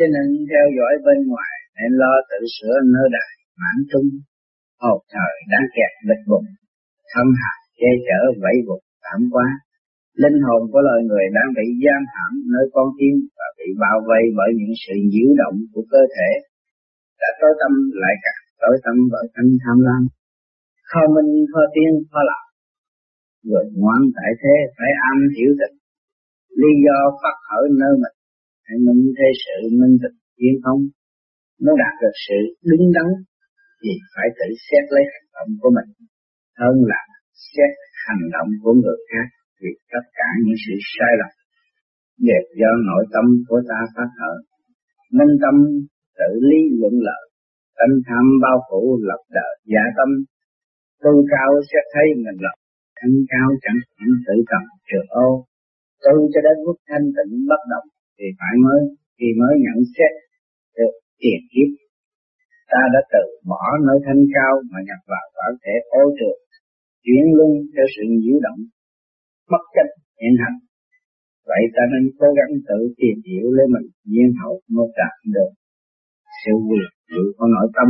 cho nên theo dõi bên ngoài, nên lo tự sửa nơi đại mãn trung hột thời đang kẹt bịch bụng, thâm hạt che chở, vẫy vùng tạm quá. Linh hồn của loài người đang bị giam hãm nơi con tim và bị bao vây bởi những sự nhiễu động của cơ thể. Đã tối tâm lại càng tối tâm bởi thanh tham lam. Kho minh, kho tiên, kho lạc. Người ngoan tại thế phải am hiểu tình lý do phát khởi nơi mình thế sự minh thực tiến không nó đạt được sự đứng đắn thì phải tự xét lấy hành động của mình, hơn là xét hành động của người khác vì tất cả những sự sai lầm đều do nội tâm của ta phát khởi minh tâm tự lý luận lợi tâm tham bao phủ lập đời giả tâm, tu cao sẽ thấy mình lập thân cao chẳng hạn tự cầm trường ô, tu cho đến mức thanh tịnh bất động thì phải mới thì mới nhận xét được tiền kiếp. Ta đã từ bỏ nơi thanh cao mà nhập vào bản thể ô trượt chuyển luân theo sự nhiễu động, bất chấp hiện hành. Vậy ta nên cố gắng tự tìm hiểu lấy mình nhiên hậu mới đạt được sự quyền dự của nội tâm.